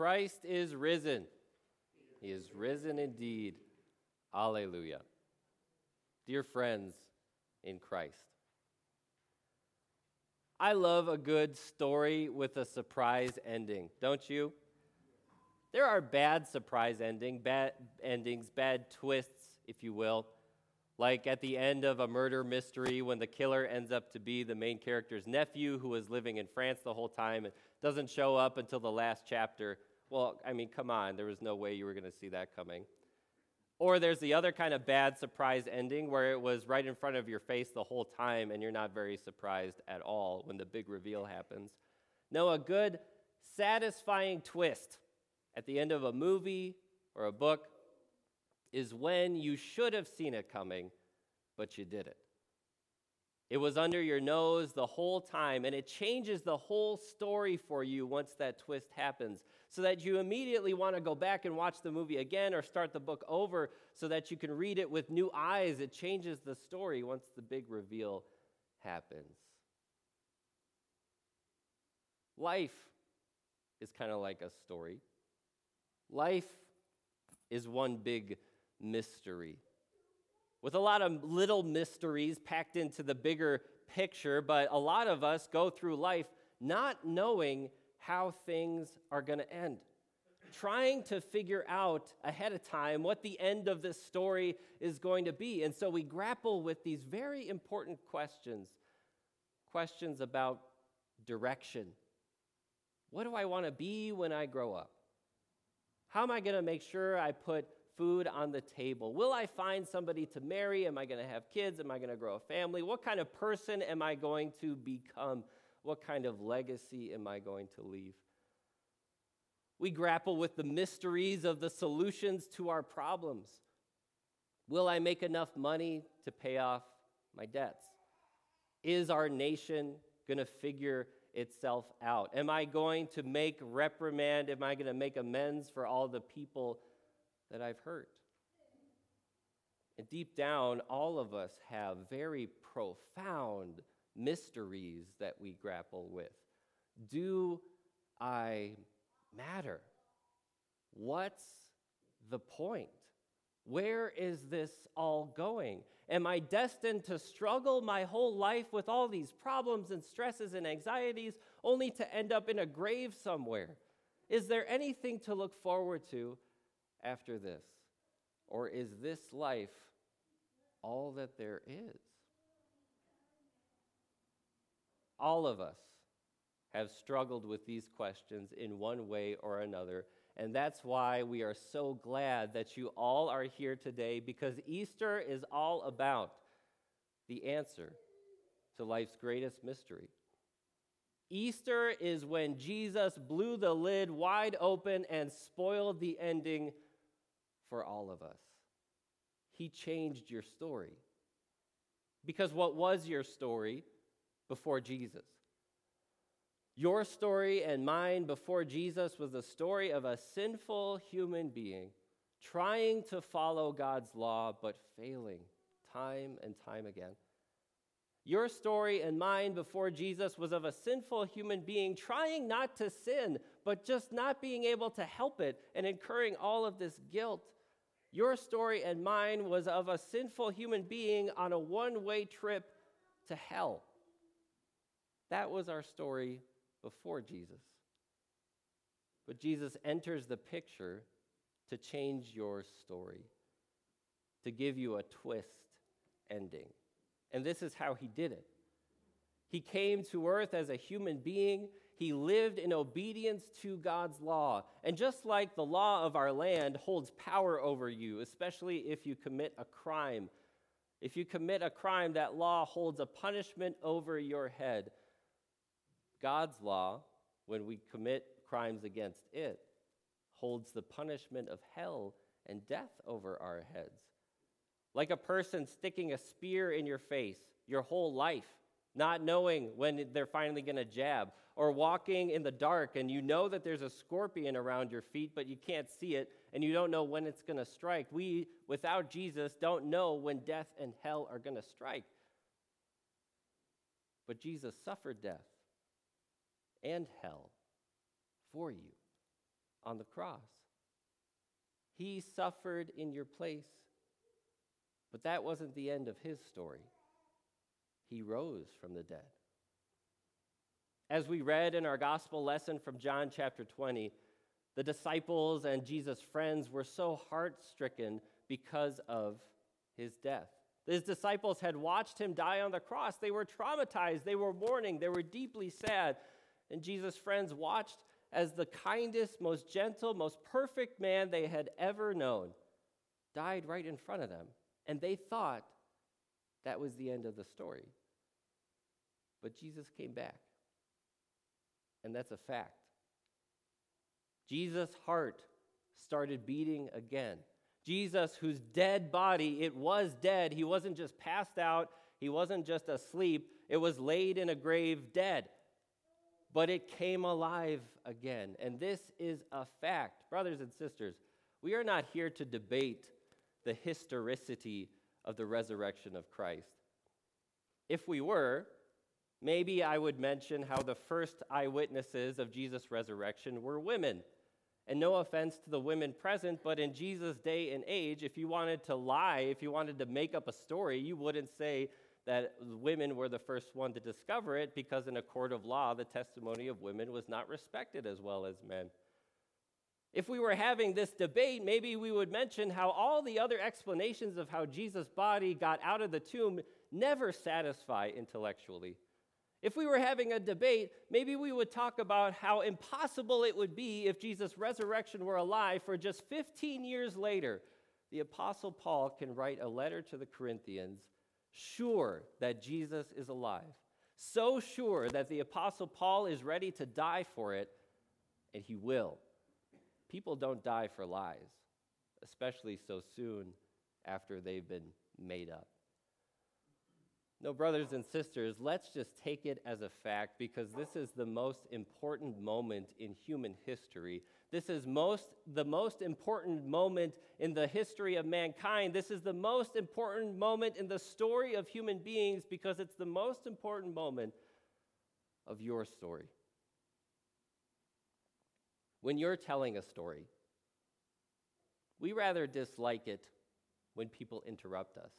Christ is risen. He is risen indeed. Alleluia. Dear friends in Christ, I love a good story with a surprise ending, don't you? There are bad surprise ending, bad endings, bad twists, if you will. Like at the end of a murder mystery when the killer ends up to be the main character's nephew who was living in France the whole time and doesn't show up until the last chapter. Well, I mean, come on, there was no way you were going to see that coming. Or there's the other kind of bad surprise ending where it was right in front of your face the whole time and you're not very surprised at all when the big reveal happens. No, a good, satisfying twist at the end of a movie or a book is when you should have seen it coming, but you didn't. It was under your nose the whole time, and it changes the whole story for you once that twist happens, so that you immediately want to go back and watch the movie again or start the book over so that you can read it with new eyes. It changes the story once the big reveal happens. Life is kind of like a story. Life is one big mystery. With a lot of little mysteries packed into the bigger picture, but a lot of us go through life not knowing how things are going to end. Trying to figure out ahead of time what the end of this story is going to be. And so we grapple with these very important questions questions about direction. What do I want to be when I grow up? How am I going to make sure I put food on the table? Will I find somebody to marry? Am I going to have kids? Am I going to grow a family? What kind of person am I going to become? What kind of legacy am I going to leave? We grapple with the mysteries of the solutions to our problems. Will I make enough money to pay off my debts? Is our nation going to figure itself out? Am I going to make reprimand? Am I going to make amends for all the people that I've hurt? And deep down, all of us have very profound mysteries that we grapple with. Do I matter? What's the point? Where is this all going? Am I destined to struggle my whole life with all these problems and stresses and anxieties only to end up in a grave somewhere? Is there anything to look forward to after this? Or is this life all that there is? All of us have struggled with these questions in one way or another and that's why we are so glad that you all are here today because Easter is all about the answer to life's greatest mystery. Easter is when Jesus blew the lid wide open and spoiled the ending for all of us. He changed your story. Because what was your story before Jesus? Your story and mine before Jesus was the story of a sinful human being trying to follow God's law but failing time and time again. Your story and mine before Jesus was of a sinful human being trying not to sin, but just not being able to help it and incurring all of this guilt. Your story and mine was of a sinful human being on a one way trip to hell. That was our story before Jesus. But Jesus enters the picture to change your story, to give you a twist ending. And this is how he did it. He came to earth as a human being. He lived in obedience to God's law. And just like the law of our land holds power over you, especially if you commit a crime, if you commit a crime, that law holds a punishment over your head. God's law, when we commit crimes against it, holds the punishment of hell and death over our heads. Like a person sticking a spear in your face your whole life, not knowing when they're finally going to jab, or walking in the dark and you know that there's a scorpion around your feet, but you can't see it and you don't know when it's going to strike. We, without Jesus, don't know when death and hell are going to strike. But Jesus suffered death and hell for you. on the cross. He suffered in your place. But that wasn't the end of his story. He rose from the dead. As we read in our gospel lesson from John chapter 20, the disciples and Jesus' friends were so heart stricken because of his death. His disciples had watched him die on the cross. They were traumatized, they were mourning, they were deeply sad. And Jesus' friends watched as the kindest, most gentle, most perfect man they had ever known died right in front of them. And they thought that was the end of the story. But Jesus came back. And that's a fact. Jesus' heart started beating again. Jesus, whose dead body, it was dead. He wasn't just passed out, he wasn't just asleep, it was laid in a grave dead. But it came alive again. And this is a fact. Brothers and sisters, we are not here to debate the historicity of the resurrection of Christ. If we were, maybe I would mention how the first eyewitnesses of Jesus' resurrection were women. And no offense to the women present, but in Jesus' day and age, if you wanted to lie, if you wanted to make up a story, you wouldn't say that women were the first one to discover it because in a court of law, the testimony of women was not respected as well as men. If we were having this debate, maybe we would mention how all the other explanations of how Jesus' body got out of the tomb never satisfy intellectually. If we were having a debate, maybe we would talk about how impossible it would be if Jesus' resurrection were alive for just 15 years later. The Apostle Paul can write a letter to the Corinthians, sure that Jesus is alive, so sure that the Apostle Paul is ready to die for it, and he will. People don't die for lies, especially so soon after they've been made up. No, brothers and sisters, let's just take it as a fact because this is the most important moment in human history. This is most, the most important moment in the history of mankind. This is the most important moment in the story of human beings because it's the most important moment of your story. When you're telling a story, we rather dislike it when people interrupt us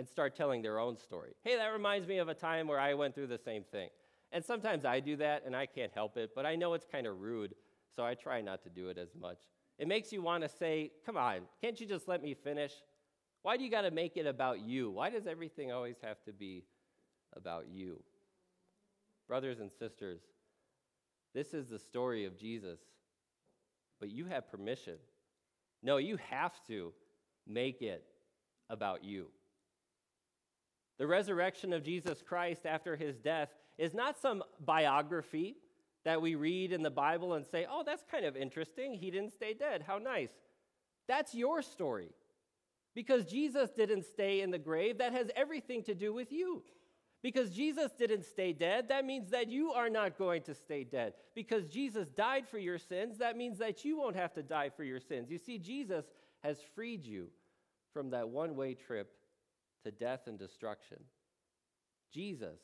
and start telling their own story. Hey, that reminds me of a time where I went through the same thing. And sometimes I do that and I can't help it, but I know it's kind of rude, so I try not to do it as much. It makes you want to say, Come on, can't you just let me finish? Why do you got to make it about you? Why does everything always have to be about you? Brothers and sisters, this is the story of Jesus, but you have permission. No, you have to make it about you. The resurrection of Jesus Christ after his death is not some biography that we read in the Bible and say, oh, that's kind of interesting. He didn't stay dead. How nice. That's your story. Because Jesus didn't stay in the grave, that has everything to do with you. Because Jesus didn't stay dead, that means that you are not going to stay dead. Because Jesus died for your sins, that means that you won't have to die for your sins. You see, Jesus has freed you from that one way trip to death and destruction. Jesus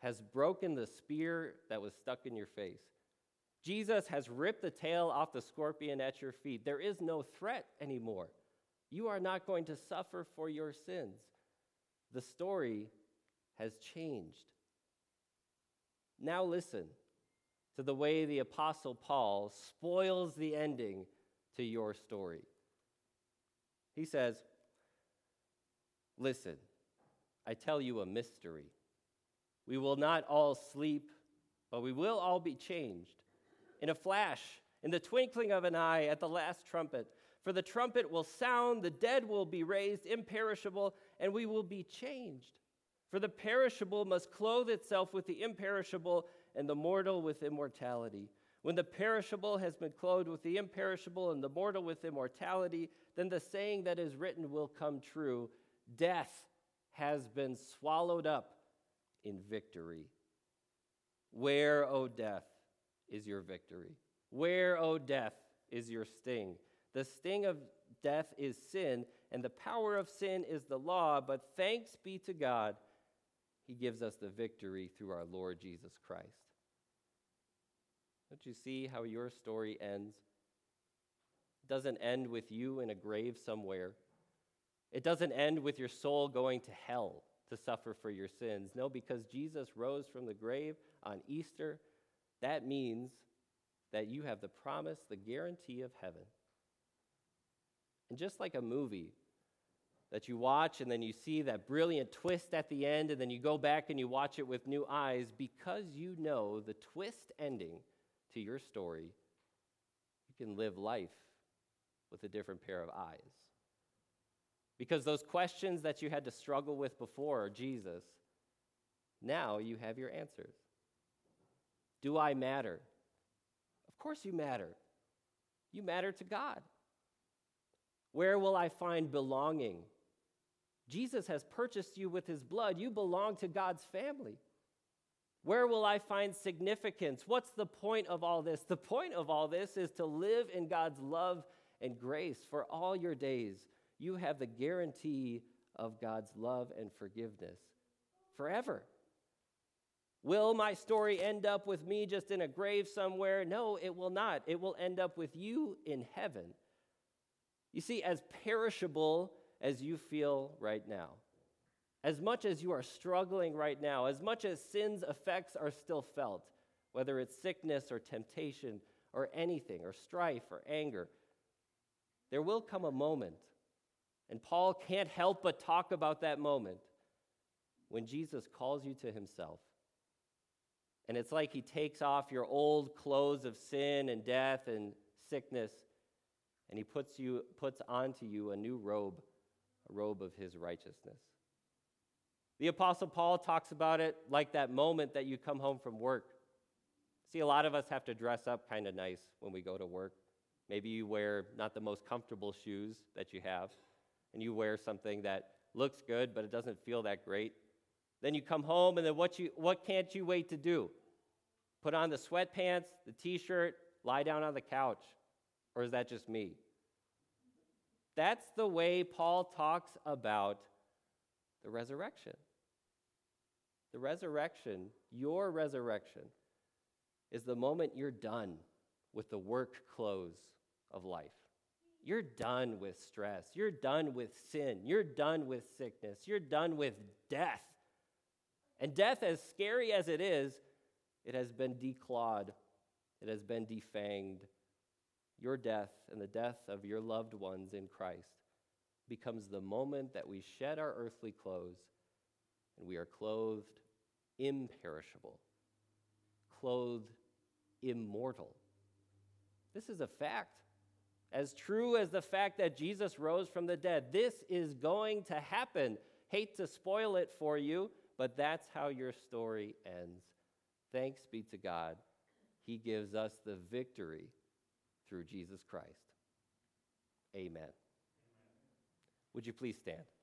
has broken the spear that was stuck in your face. Jesus has ripped the tail off the scorpion at your feet. There is no threat anymore. You are not going to suffer for your sins. The story has changed. Now, listen to the way the Apostle Paul spoils the ending to your story. He says, Listen, I tell you a mystery. We will not all sleep, but we will all be changed. In a flash, in the twinkling of an eye, at the last trumpet. For the trumpet will sound, the dead will be raised imperishable, and we will be changed. For the perishable must clothe itself with the imperishable, and the mortal with immortality. When the perishable has been clothed with the imperishable, and the mortal with immortality, then the saying that is written will come true Death has been swallowed up in victory. Where, O oh death, is your victory? Where, O oh death, is your sting? The sting of death is sin, and the power of sin is the law, but thanks be to God, He gives us the victory through our Lord Jesus Christ. Don't you see how your story ends? It doesn't end with you in a grave somewhere. It doesn't end with your soul going to hell to suffer for your sins. No, because Jesus rose from the grave on Easter, that means that you have the promise, the guarantee of heaven. And just like a movie that you watch and then you see that brilliant twist at the end, and then you go back and you watch it with new eyes, because you know the twist ending to your story, you can live life with a different pair of eyes. Because those questions that you had to struggle with before Jesus, now you have your answers. Do I matter? Of course you matter. You matter to God. Where will I find belonging? Jesus has purchased you with his blood. You belong to God's family. Where will I find significance? What's the point of all this? The point of all this is to live in God's love and grace for all your days you have the guarantee of God's love and forgiveness forever. Will my story end up with me just in a grave somewhere? No, it will not. It will end up with you in heaven. You see, as perishable as you feel right now, as much as you are struggling right now, as much as sin's effects are still felt, whether it's sickness or temptation or anything, or strife or anger, there will come a moment and Paul can't help but talk about that moment when Jesus calls you to himself. And it's like he takes off your old clothes of sin and death and sickness, and he puts, you, puts onto you a new robe, a robe of his righteousness. The Apostle Paul talks about it like that moment that you come home from work. See, a lot of us have to dress up kind of nice when we go to work. Maybe you wear not the most comfortable shoes that you have and you wear something that looks good, but it doesn't feel that great. Then you come home, and then what, you, what can't you wait to do? Put on the sweatpants, the t shirt, lie down on the couch. Or is that just me? That's the way Paul talks about the resurrection. The resurrection, your resurrection, is the moment you're done with the work clothes of life. You're done with stress. You're done with sin. You're done with sickness. You're done with death. And death, as scary as it is, it has been declawed, it has been defanged. Your death and the death of your loved ones in Christ becomes the moment that we shed our earthly clothes and we are clothed imperishable, clothed immortal. This is a fact as true as the fact that Jesus rose from the dead. This is going to happen. Hate to spoil it for you, but that's how your story ends. Thanks be to God. He gives us the victory through Jesus Christ. Amen. Would you please stand?